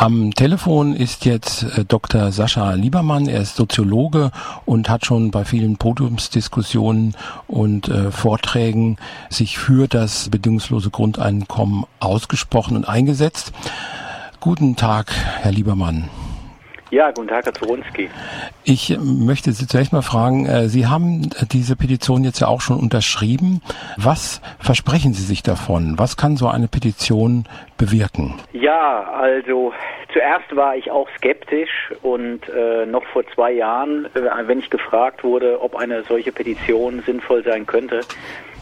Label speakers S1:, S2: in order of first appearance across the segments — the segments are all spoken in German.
S1: Am Telefon ist jetzt äh, Dr. Sascha Liebermann. Er ist Soziologe und hat schon bei vielen Podiumsdiskussionen und äh, Vorträgen sich für das bedingungslose Grundeinkommen ausgesprochen und eingesetzt. Guten Tag, Herr Liebermann.
S2: Ja, guten Tag, Herr Zorunski.
S1: Ich möchte Sie zuerst mal fragen, äh, Sie haben diese Petition jetzt ja auch schon unterschrieben. Was versprechen Sie sich davon? Was kann so eine Petition bewirken?
S2: Ja, also zuerst war ich auch skeptisch und äh, noch vor zwei Jahren, äh, wenn ich gefragt wurde, ob eine solche Petition sinnvoll sein könnte,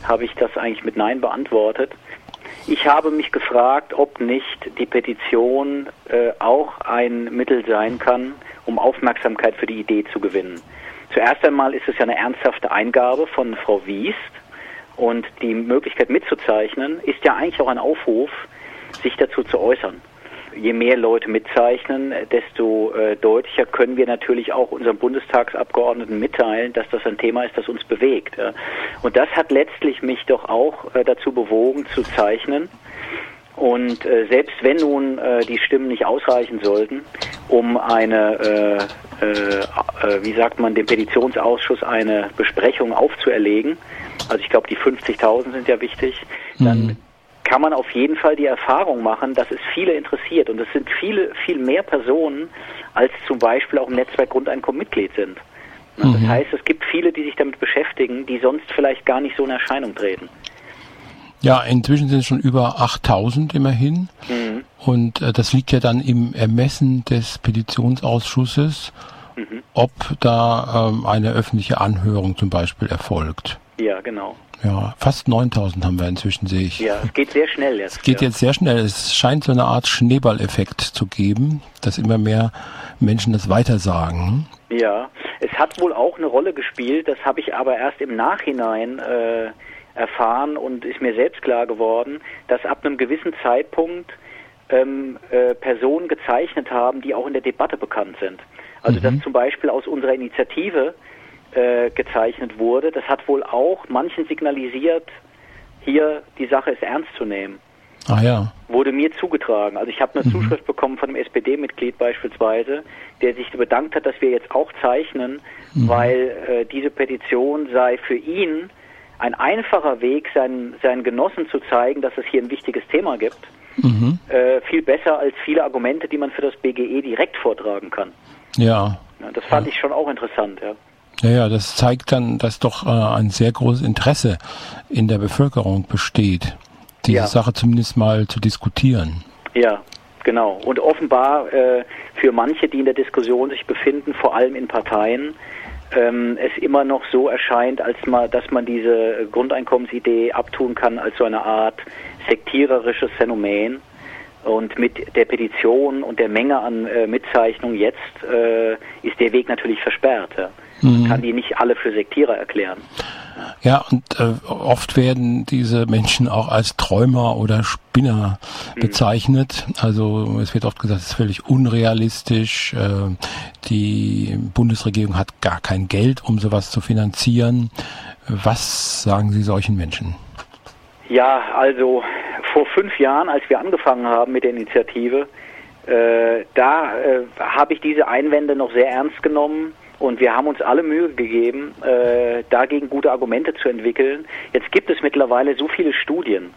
S2: habe ich das eigentlich mit Nein beantwortet. Ich habe mich gefragt, ob nicht die Petition äh, auch ein Mittel sein kann, um Aufmerksamkeit für die Idee zu gewinnen. Zuerst einmal ist es ja eine ernsthafte Eingabe von Frau Wiest und die Möglichkeit mitzuzeichnen ist ja eigentlich auch ein Aufruf, sich dazu zu äußern je mehr Leute mitzeichnen, desto äh, deutlicher können wir natürlich auch unseren Bundestagsabgeordneten mitteilen, dass das ein Thema ist, das uns bewegt. Ja. Und das hat letztlich mich doch auch äh, dazu bewogen zu zeichnen. Und äh, selbst wenn nun äh, die Stimmen nicht ausreichen sollten, um eine, äh, äh, wie sagt man, dem Petitionsausschuss eine Besprechung aufzuerlegen, also ich glaube die 50.000 sind ja wichtig, dann mhm kann man auf jeden Fall die Erfahrung machen, dass es viele interessiert. Und es sind viele, viel mehr Personen, als zum Beispiel auch im Netzwerk Grundeinkommen Mitglied sind. Das mhm. heißt, es gibt viele, die sich damit beschäftigen, die sonst vielleicht gar nicht so in Erscheinung treten.
S1: Ja, inzwischen sind es schon über 8000 immerhin. Mhm. Und äh, das liegt ja dann im Ermessen des Petitionsausschusses, mhm. ob da ähm, eine öffentliche Anhörung zum Beispiel erfolgt.
S2: Ja, genau.
S1: Ja, fast 9000 haben wir inzwischen, sehe ich.
S2: Ja, es geht sehr schnell jetzt.
S1: Es geht ja. jetzt sehr schnell. Es scheint so eine Art Schneeballeffekt zu geben, dass immer mehr Menschen das weitersagen.
S2: Ja, es hat wohl auch eine Rolle gespielt, das habe ich aber erst im Nachhinein äh, erfahren und ist mir selbst klar geworden, dass ab einem gewissen Zeitpunkt ähm, äh, Personen gezeichnet haben, die auch in der Debatte bekannt sind. Also mhm. dass zum Beispiel aus unserer Initiative äh, gezeichnet wurde, das hat wohl auch manchen signalisiert, hier die Sache ist ernst zu nehmen.
S1: Ah ja.
S2: Wurde mir zugetragen. Also ich habe eine mhm. Zuschrift bekommen von einem SPD-Mitglied beispielsweise, der sich bedankt hat, dass wir jetzt auch zeichnen, mhm. weil äh, diese Petition sei für ihn ein einfacher Weg, seinen, seinen Genossen zu zeigen, dass es hier ein wichtiges Thema gibt. Mhm. Äh, viel besser als viele Argumente, die man für das BGE direkt vortragen kann.
S1: Ja.
S2: ja das fand ja. ich schon auch interessant, ja.
S1: Ja, ja, das zeigt dann, dass doch äh, ein sehr großes Interesse in der Bevölkerung besteht, diese ja. Sache zumindest mal zu diskutieren.
S2: Ja, genau. Und offenbar äh, für manche, die in der Diskussion sich befinden, vor allem in Parteien, ähm, es immer noch so erscheint, als mal, dass man diese Grundeinkommensidee abtun kann als so eine Art sektiererisches Phänomen. Und mit der Petition und der Menge an äh, Mitzeichnungen jetzt äh, ist der Weg natürlich versperrt. Ja. Man mhm. kann die nicht alle für Sektierer erklären.
S1: Ja, und äh, oft werden diese Menschen auch als Träumer oder Spinner mhm. bezeichnet. Also es wird oft gesagt, es ist völlig unrealistisch. Äh, die Bundesregierung hat gar kein Geld, um sowas zu finanzieren. Was sagen Sie solchen Menschen?
S2: Ja, also vor fünf Jahren, als wir angefangen haben mit der Initiative, äh, da äh, habe ich diese Einwände noch sehr ernst genommen und wir haben uns alle Mühe gegeben, äh, dagegen gute Argumente zu entwickeln. Jetzt gibt es mittlerweile so viele Studien.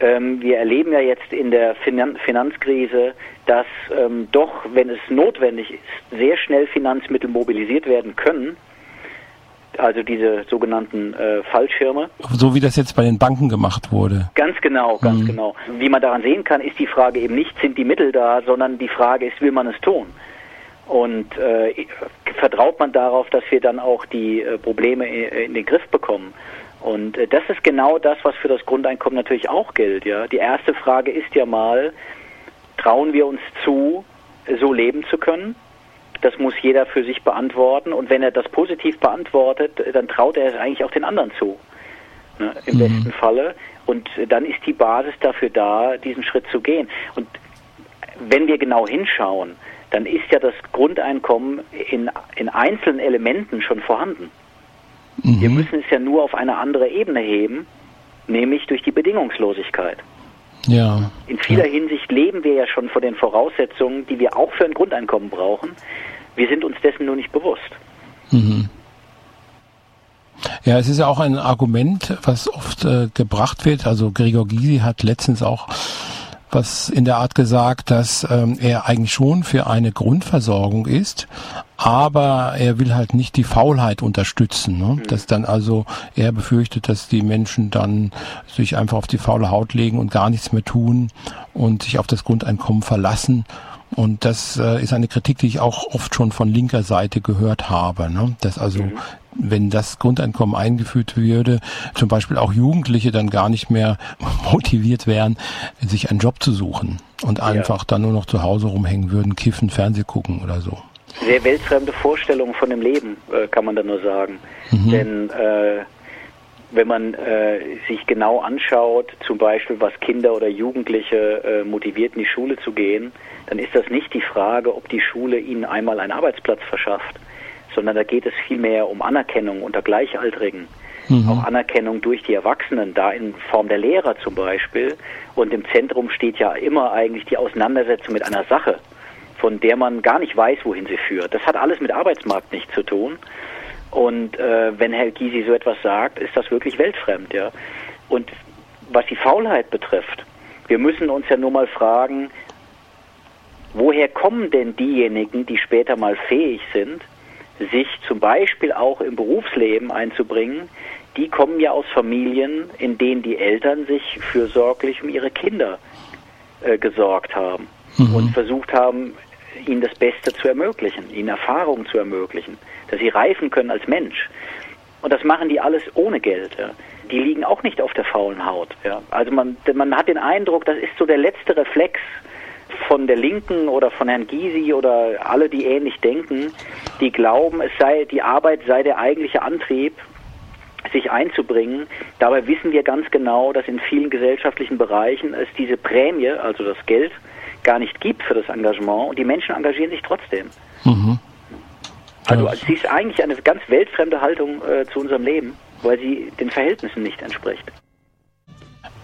S2: Ähm, wir erleben ja jetzt in der Finan Finanzkrise, dass ähm, doch, wenn es notwendig ist, sehr schnell Finanzmittel mobilisiert werden können. Also diese sogenannten äh, Fallschirme.
S1: So wie das jetzt bei den Banken gemacht wurde.
S2: Ganz genau, ganz mhm. genau. Wie man daran sehen kann, ist die Frage eben nicht, sind die Mittel da, sondern die Frage ist, will man es tun? Und äh, vertraut man darauf, dass wir dann auch die äh, Probleme in, in, den Griff bekommen. Und äh, das ist genau das, was für das Grundeinkommen natürlich auch gilt. Ja, die erste Frage ist ja mal: Trauen wir uns zu, so leben zu können? Das muss jeder für sich beantworten. Und wenn er das positiv beantwortet, dann traut er es eigentlich auch den anderen zu. Ne, Im mhm. besten Falle. Und dann ist die Basis dafür da, diesen Schritt zu gehen. Und wenn wir genau hinschauen, dann ist ja das Grundeinkommen in, in einzelnen Elementen schon vorhanden. Mhm. Wir müssen es ja nur auf eine andere Ebene heben, nämlich durch die Bedingungslosigkeit. Ja. In vieler ja. Hinsicht leben wir ja schon vor den Voraussetzungen, die wir auch für ein Grundeinkommen brauchen. Wir sind uns dessen nur nicht bewusst. Mhm.
S1: Ja, es ist ja auch ein Argument, was oft äh, gebracht wird. Also Gregor Gysi hat letztens auch was in der Art gesagt, dass ähm, er eigentlich schon für eine Grundversorgung ist, aber er will halt nicht die Faulheit unterstützen. Ne? Mhm. Dass dann also er befürchtet, dass die Menschen dann sich einfach auf die faule Haut legen und gar nichts mehr tun und sich auf das Grundeinkommen verlassen. Und das äh, ist eine Kritik, die ich auch oft schon von linker Seite gehört habe, ne? dass also mhm wenn das Grundeinkommen eingeführt würde, zum Beispiel auch Jugendliche dann gar nicht mehr motiviert wären, sich einen Job zu suchen und einfach ja. dann nur noch zu Hause rumhängen würden, kiffen, Fernseh gucken oder so.
S2: Sehr weltfremde Vorstellungen von dem Leben, äh, kann man da nur sagen. Mhm. Denn äh, wenn man äh, sich genau anschaut, zum Beispiel, was Kinder oder Jugendliche äh, motiviert, in die Schule zu gehen, dann ist das nicht die Frage, ob die Schule ihnen einmal einen Arbeitsplatz verschafft, sondern da geht es vielmehr um Anerkennung unter Gleichaltrigen. Mhm. Auch Anerkennung durch die Erwachsenen, da in Form der Lehrer zum Beispiel. Und im Zentrum steht ja immer eigentlich die Auseinandersetzung mit einer Sache, von der man gar nicht weiß, wohin sie führt. Das hat alles mit Arbeitsmarkt nichts zu tun. Und äh, wenn Herr Gysi so etwas sagt, ist das wirklich weltfremd, ja. Und was die Faulheit betrifft, wir müssen uns ja nur mal fragen, woher kommen denn diejenigen, die später mal fähig sind, sich zum Beispiel auch im Berufsleben einzubringen, die kommen ja aus Familien, in denen die Eltern sich fürsorglich um ihre Kinder äh, gesorgt haben mhm. und versucht haben, ihnen das Beste zu ermöglichen, ihnen Erfahrungen zu ermöglichen, dass sie reifen können als Mensch. Und das machen die alles ohne Geld. Ja. Die liegen auch nicht auf der faulen Haut. Ja. Also man, man hat den Eindruck, das ist so der letzte Reflex, von der Linken oder von Herrn Gysi oder alle, die ähnlich denken, die glauben, es sei die Arbeit sei der eigentliche Antrieb, sich einzubringen. Dabei wissen wir ganz genau, dass in vielen gesellschaftlichen Bereichen es diese Prämie, also das Geld, gar nicht gibt für das Engagement und die Menschen engagieren sich trotzdem. Mhm. Also sie ist eigentlich eine ganz weltfremde Haltung äh, zu unserem Leben, weil sie den Verhältnissen nicht entspricht.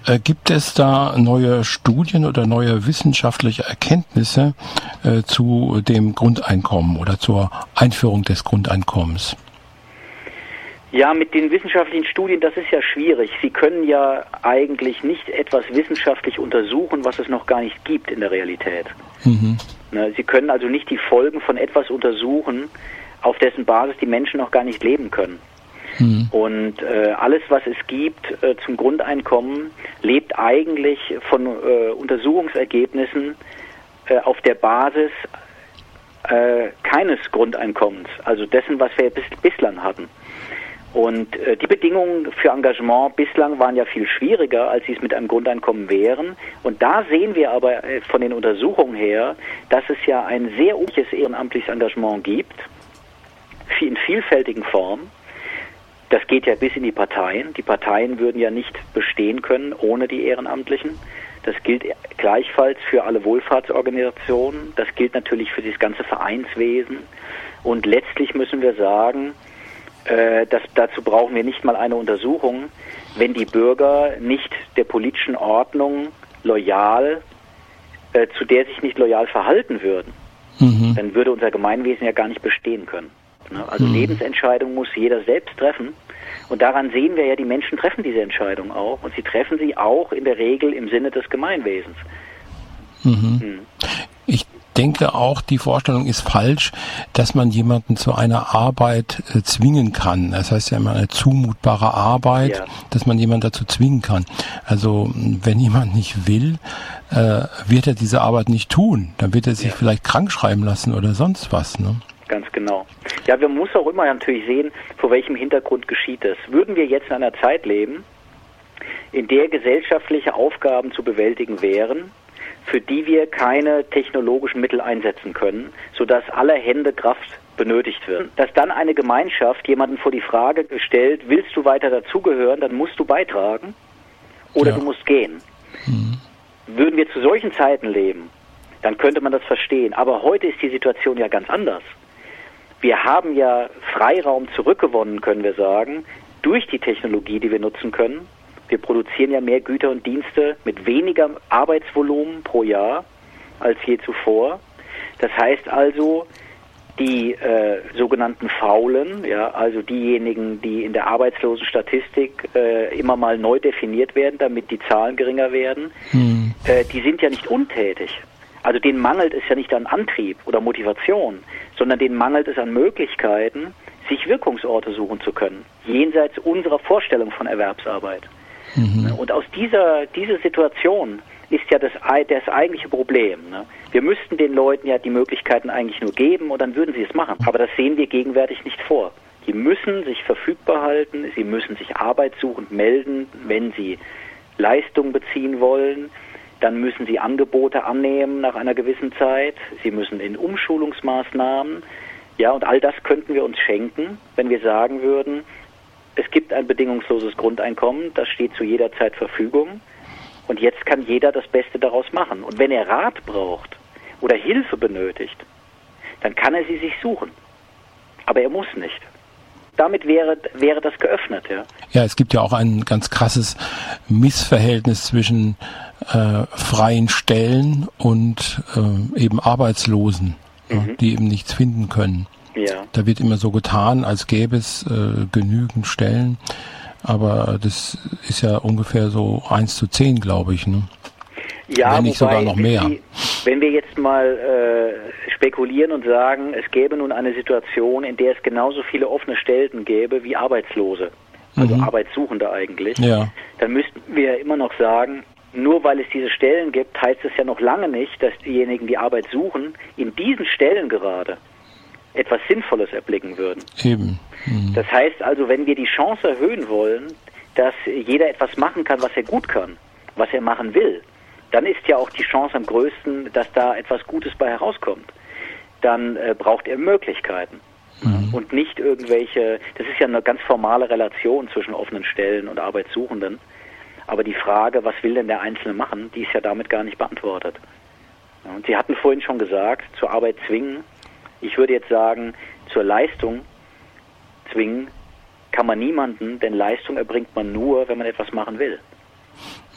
S1: Äh, gibt es da neue Studien oder neue wissenschaftliche Erkenntnisse äh, zu dem Grundeinkommen oder zur Einführung des Grundeinkommens?
S2: Ja, mit den wissenschaftlichen Studien, das ist ja schwierig. Sie können ja eigentlich nicht etwas wissenschaftlich untersuchen, was es noch gar nicht gibt in der Realität. Mhm. Ne, Sie können also nicht die Folgen von etwas untersuchen, auf dessen Basis die Menschen noch gar nicht leben können. Mhm. Und äh, alles, was es gibt äh, zum Grundeinkommen, lebt eigentlich von äh, Untersuchungsergebnissen äh, auf der Basis äh, keines Grundeinkommens, also dessen, was wir bis, bislang hatten. Und äh, die Bedingungen für Engagement bislang waren ja viel schwieriger, als sie es mit einem Grundeinkommen wären. Und da sehen wir aber äh, von den Untersuchungen her, dass es ja ein sehr unches ehrenamtliches Engagement gibt, in vielfältigen Formen. Das geht ja bis in die Parteien. Die Parteien würden ja nicht bestehen können ohne die Ehrenamtlichen. Das gilt gleichfalls für alle Wohlfahrtsorganisationen. Das gilt natürlich für das ganze Vereinswesen. Und letztlich müssen wir sagen, äh, dass, dazu brauchen wir nicht mal eine Untersuchung, wenn die Bürger nicht der politischen Ordnung loyal, äh, zu der sich nicht loyal verhalten würden, mhm. dann würde unser Gemeinwesen ja gar nicht bestehen können. Ne? Also mhm. Lebensentscheidungen muss jeder selbst treffen. Und daran sehen wir ja, die Menschen treffen diese Entscheidung auch. Und sie treffen sie auch in der Regel im Sinne des Gemeinwesens.
S1: Mhm. Ich denke auch, die Vorstellung ist falsch, dass man jemanden zu einer Arbeit äh, zwingen kann. Das heißt ja immer eine zumutbare Arbeit, ja. dass man jemanden dazu zwingen kann. Also wenn jemand nicht will, äh, wird er diese Arbeit nicht tun. Dann wird er sich ja. vielleicht krank schreiben lassen oder sonst was. Ne?
S2: Ganz genau. Ja, wir muss auch immer natürlich sehen, vor welchem Hintergrund geschieht es. Würden wir jetzt in einer Zeit leben, in der gesellschaftliche Aufgaben zu bewältigen wären, für die wir keine technologischen Mittel einsetzen können, sodass aller Hände Kraft benötigt wird. Dass dann eine Gemeinschaft jemanden vor die Frage stellt, willst du weiter dazugehören, dann musst du beitragen oder ja. du musst gehen. Mhm. Würden wir zu solchen Zeiten leben, dann könnte man das verstehen. Aber heute ist die Situation ja ganz anders wir haben ja Freiraum zurückgewonnen, können wir sagen, durch die Technologie, die wir nutzen können. Wir produzieren ja mehr Güter und Dienste mit weniger Arbeitsvolumen pro Jahr als je zuvor. Das heißt also, die äh, sogenannten Faulen, ja, also diejenigen, die in der Arbeitslosenstatistik äh, immer mal neu definiert werden, damit die Zahlen geringer werden, hm. äh, die sind ja nicht untätig. Also denen mangelt es ja nicht an Antrieb oder Motivation, sondern denen mangelt es an Möglichkeiten, sich Wirkungsorte suchen zu können, jenseits unserer Vorstellung von Erwerbsarbeit. Mhm. Und aus dieser, dieser Situation ist ja das, das eigentliche Problem. Ne? Wir müssten den Leuten ja die Möglichkeiten eigentlich nur geben und dann würden sie es machen. Aber das sehen wir gegenwärtig nicht vor. Die müssen sich verfügbar halten, sie müssen sich arbeitssuchend melden, wenn sie Leistung beziehen wollen. Dann müssen sie Angebote annehmen nach einer gewissen Zeit. Sie müssen in Umschulungsmaßnahmen. Ja, und all das könnten wir uns schenken, wenn wir sagen würden, es gibt ein bedingungsloses Grundeinkommen, das steht zu jeder Zeit Verfügung. Und jetzt kann jeder das Beste daraus machen. Und wenn er Rat braucht oder Hilfe benötigt, dann kann er sie sich suchen. Aber er muss nicht. Damit wäre, wäre das geöffnet, ja.
S1: Ja, es gibt ja auch ein ganz krasses Missverhältnis zwischen äh, freien Stellen und äh, eben Arbeitslosen, mhm. die eben nichts finden können. Ja. Da wird immer so getan, als gäbe es äh, genügend Stellen aber das ist ja ungefähr so 1 zu 10, glaube ich. Ne?
S2: Ja, wenn nicht wobei, sogar noch mehr. Die, wenn wir jetzt mal äh, spekulieren und sagen, es gäbe nun eine Situation, in der es genauso viele offene Stellen gäbe wie Arbeitslose, also mhm. Arbeitssuchende eigentlich, ja. dann müssten wir immer noch sagen, nur weil es diese Stellen gibt, heißt es ja noch lange nicht, dass diejenigen, die Arbeit suchen, in diesen Stellen gerade etwas Sinnvolles erblicken würden. Eben. Mhm. Das heißt also, wenn wir die Chance erhöhen wollen, dass jeder etwas machen kann, was er gut kann, was er machen will, dann ist ja auch die Chance am größten, dass da etwas Gutes bei herauskommt. Dann äh, braucht er Möglichkeiten. Mhm. Und nicht irgendwelche, das ist ja eine ganz formale Relation zwischen offenen Stellen und Arbeitssuchenden. Aber die Frage, was will denn der Einzelne machen, die ist ja damit gar nicht beantwortet. Und Sie hatten vorhin schon gesagt, zur Arbeit zwingen. Ich würde jetzt sagen, zur Leistung zwingen kann man niemanden, denn Leistung erbringt man nur, wenn man etwas machen will.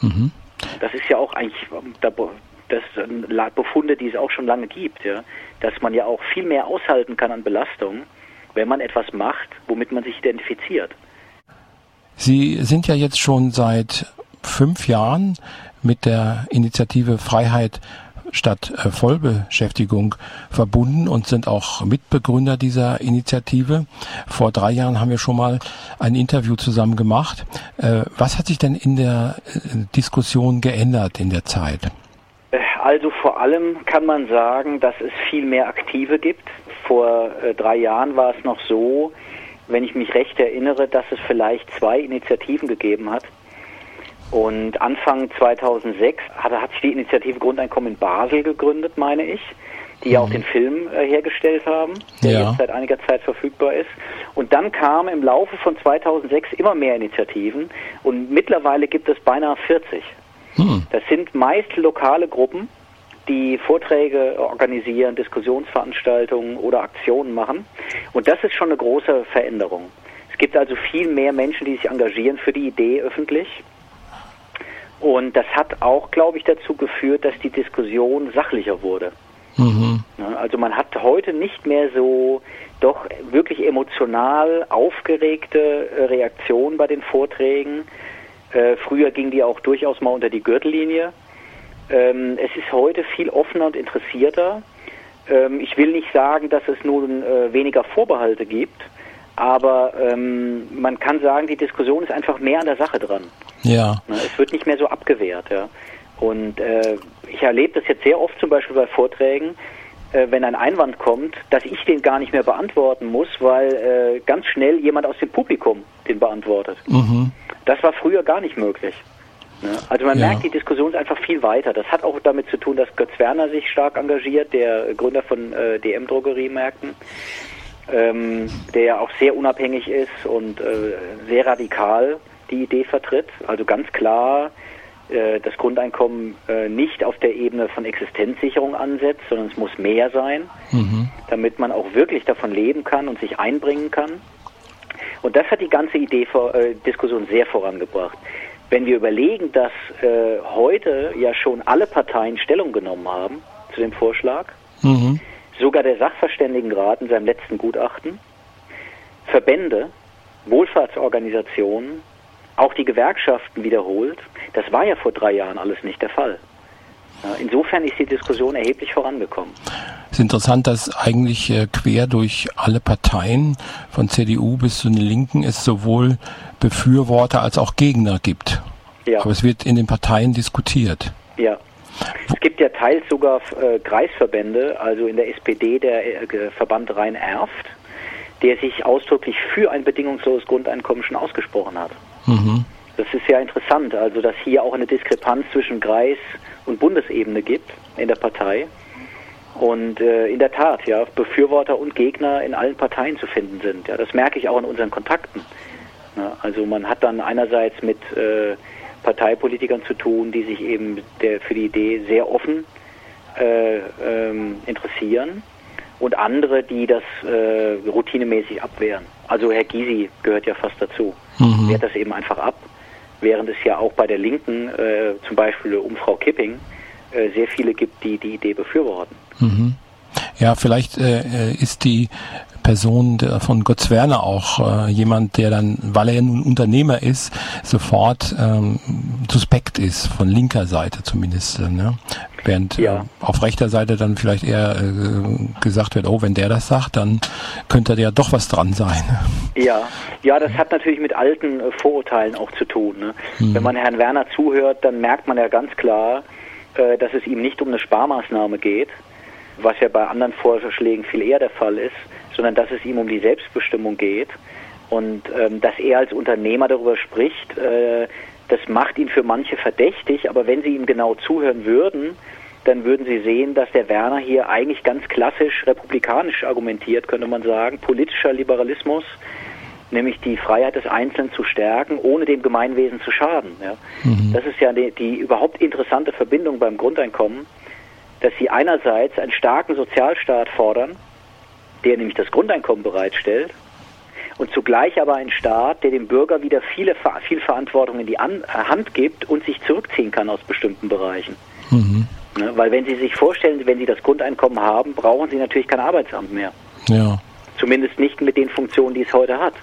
S2: Mhm. Das ist ja auch eigentlich das Befunde, die es auch schon lange gibt, ja, dass man ja auch viel mehr aushalten kann an Belastung, wenn man etwas macht, womit man sich identifiziert.
S1: Sie sind ja jetzt schon seit fünf Jahren mit der Initiative Freiheit statt äh, Vollbeschäftigung verbunden und sind auch Mitbegründer dieser Initiative. Vor drei Jahren haben wir schon mal ein Interview zusammen gemacht. Äh, was hat sich denn in der äh, Diskussion geändert in der Zeit?
S2: Also vor allem kann man sagen, dass es viel mehr Aktive gibt. Vor drei Jahren war es noch so, wenn ich mich recht erinnere, dass es vielleicht zwei Initiativen gegeben hat und Anfang 2006 hat, hat sich die Initiative Grundeinkommen in Basel gegründet, meine ich, die ja auch mhm. den Film äh, hergestellt haben, der ja. jetzt seit einiger Zeit verfügbar ist. Und dann kamen im Laufe von 2006 immer mehr Initiativen und mittlerweile gibt es beinahe 40. Hm. Das sind meist lokale Gruppen, die Vorträge organisieren, Diskussionsveranstaltungen oder Aktionen machen. Und das ist schon eine große Veränderung. Es gibt also viel mehr Menschen, die sich engagieren für die Idee öffentlich und das hat auch, glaube ich, dazu geführt, dass die Diskussion sachlicher wurde. Mhm. Also man hat heute nicht mehr so doch wirklich emotional aufgeregte äh, Reaktionen bei den Vorträgen. Äh, früher ging die auch durchaus mal unter die Gürtellinie. Ähm, es ist heute viel offener und interessierter. Ähm, ich will nicht sagen, dass es nun äh, weniger Vorbehalte gibt, aber ähm, man kann sagen, die Diskussion ist einfach mehr an der Sache dran. Ja. Ne, es wird nicht mehr so abgewehrt, ja. Und äh, ich erlebe das jetzt sehr oft zum Beispiel bei Vorträgen, äh, wenn ein Einwand kommt, dass ich den gar nicht mehr beantworten muss, weil äh, ganz schnell jemand aus dem Publikum den beantwortet. Mhm. Das war früher gar nicht möglich. Ne? Also man ja. merkt, die Diskussion ist einfach viel weiter. Das hat auch damit zu tun, dass Götz Werner sich stark engagiert, der Gründer von äh, DM-Drogeriemärkten, ähm, der ja auch sehr unabhängig ist und äh, sehr radikal die Idee vertritt. Also ganz klar äh, das Grundeinkommen äh, nicht auf der Ebene von Existenzsicherung ansetzt, sondern es muss mehr sein, mhm. damit man auch wirklich davon leben kann und sich einbringen kann. Und das hat die ganze Idee vor, äh, Diskussion sehr vorangebracht. wenn wir überlegen, dass äh, heute ja schon alle Parteien Stellung genommen haben zu dem Vorschlag, mhm. Sogar der Sachverständigenrat in seinem letzten Gutachten, Verbände, Wohlfahrtsorganisationen, auch die Gewerkschaften wiederholt, das war ja vor drei Jahren alles nicht der Fall. Insofern ist die Diskussion erheblich vorangekommen.
S1: Es ist interessant, dass eigentlich äh, quer durch alle Parteien von CDU bis zu den Linken es sowohl Befürworter als auch Gegner gibt. Ja. Aber es wird in den Parteien diskutiert.
S2: Ja. Es gibt ja teils sogar äh, Kreisverbände, also in der SPD der äh, Verband Rhein-Erft, der sich ausdrücklich für ein bedingungsloses Grundeinkommen schon ausgesprochen hat. Mhm. Das ist ja interessant, also dass hier auch eine Diskrepanz zwischen Kreis und Bundesebene gibt in der Partei. Und äh, in der Tat, ja, Befürworter und Gegner in allen Parteien zu finden sind. Ja, das merke ich auch in unseren Kontakten. Ja, also man hat dann einerseits mit äh, Parteipolitikern zu tun, die sich eben der, für die Idee sehr offen äh, ähm, interessieren und andere, die das äh, routinemäßig abwehren. Also Herr Gysi gehört ja fast dazu. Mhm. Wehrt das eben einfach ab während es ja auch bei der Linken, äh, zum Beispiel um Frau Kipping, äh, sehr viele gibt, die die Idee befürworten.
S1: Mhm. Ja, vielleicht äh, ist die Person von Götz Werner auch äh, jemand, der dann, weil er nun Unternehmer ist, sofort ähm, suspekt ist, von linker Seite zumindest. Äh, ne? Während ja. äh, auf rechter Seite dann vielleicht eher äh, gesagt wird, oh, wenn der das sagt, dann könnte da ja doch was dran sein.
S2: Ja, ja, das hat natürlich mit alten äh, Vorurteilen auch zu tun. Ne? Hm. Wenn man Herrn Werner zuhört, dann merkt man ja ganz klar, äh, dass es ihm nicht um eine Sparmaßnahme geht, was ja bei anderen Vorschlägen viel eher der Fall ist, sondern dass es ihm um die Selbstbestimmung geht und ähm, dass er als Unternehmer darüber spricht, äh, das macht ihn für manche verdächtig, aber wenn Sie ihm genau zuhören würden, dann würden Sie sehen, dass der Werner hier eigentlich ganz klassisch republikanisch argumentiert, könnte man sagen, politischer Liberalismus, nämlich die Freiheit des Einzelnen zu stärken, ohne dem Gemeinwesen zu schaden. Ja. Mhm. Das ist ja die, die überhaupt interessante Verbindung beim Grundeinkommen, dass Sie einerseits einen starken Sozialstaat fordern, der nämlich das Grundeinkommen bereitstellt, und zugleich aber ein Staat, der dem Bürger wieder viele, viel Verantwortung in die äh, Hand gibt und sich zurückziehen kann aus bestimmten Bereichen. Mhm. Ne, weil wenn Sie sich vorstellen, wenn Sie das Grundeinkommen haben, brauchen Sie natürlich kein Arbeitsamt mehr. Ja. Zumindest nicht mit den Funktionen, die es heute hat.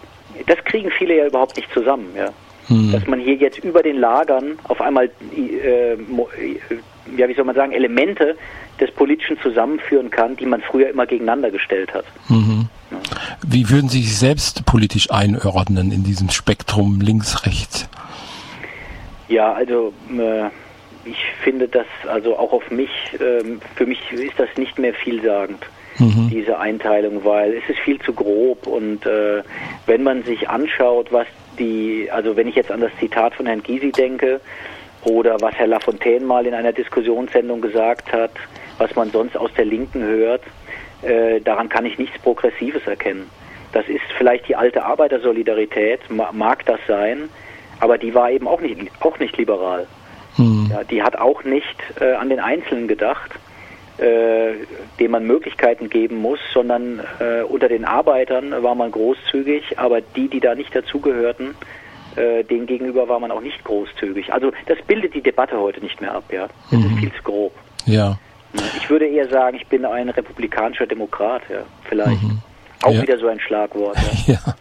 S2: Das kriegen viele ja überhaupt nicht zusammen. Ja. Mhm. Dass man hier jetzt über den Lagern auf einmal, äh, äh, ja, wie soll man sagen, Elemente des Politischen zusammenführen kann, die man früher immer gegeneinander gestellt hat. Mhm.
S1: Wie würden Sie sich selbst politisch einordnen in diesem Spektrum links-rechts?
S2: Ja, also äh, ich finde das also auch auf mich, äh, für mich ist das nicht mehr vielsagend, mhm. diese Einteilung, weil es ist viel zu grob und äh, wenn man sich anschaut, was die, also wenn ich jetzt an das Zitat von Herrn Gysi denke oder was Herr Lafontaine mal in einer Diskussionssendung gesagt hat, was man sonst aus der Linken hört, äh, daran kann ich nichts Progressives erkennen. Das ist vielleicht die alte Arbeitersolidarität, mag das sein, aber die war eben auch nicht, auch nicht liberal. Hm. Ja, die hat auch nicht äh, an den Einzelnen gedacht, äh, dem man Möglichkeiten geben muss, sondern äh, unter den Arbeitern war man großzügig, aber die, die da nicht dazugehörten, äh, denen gegenüber war man auch nicht großzügig. Also das bildet die Debatte heute nicht mehr ab, ja. Das mhm. ist viel zu grob.
S1: Ja.
S2: Ich würde eher sagen, ich bin ein republikanischer Demokrat, ja, vielleicht. Mhm. Auch ja. wieder so ein Schlagwort. Ja. ja.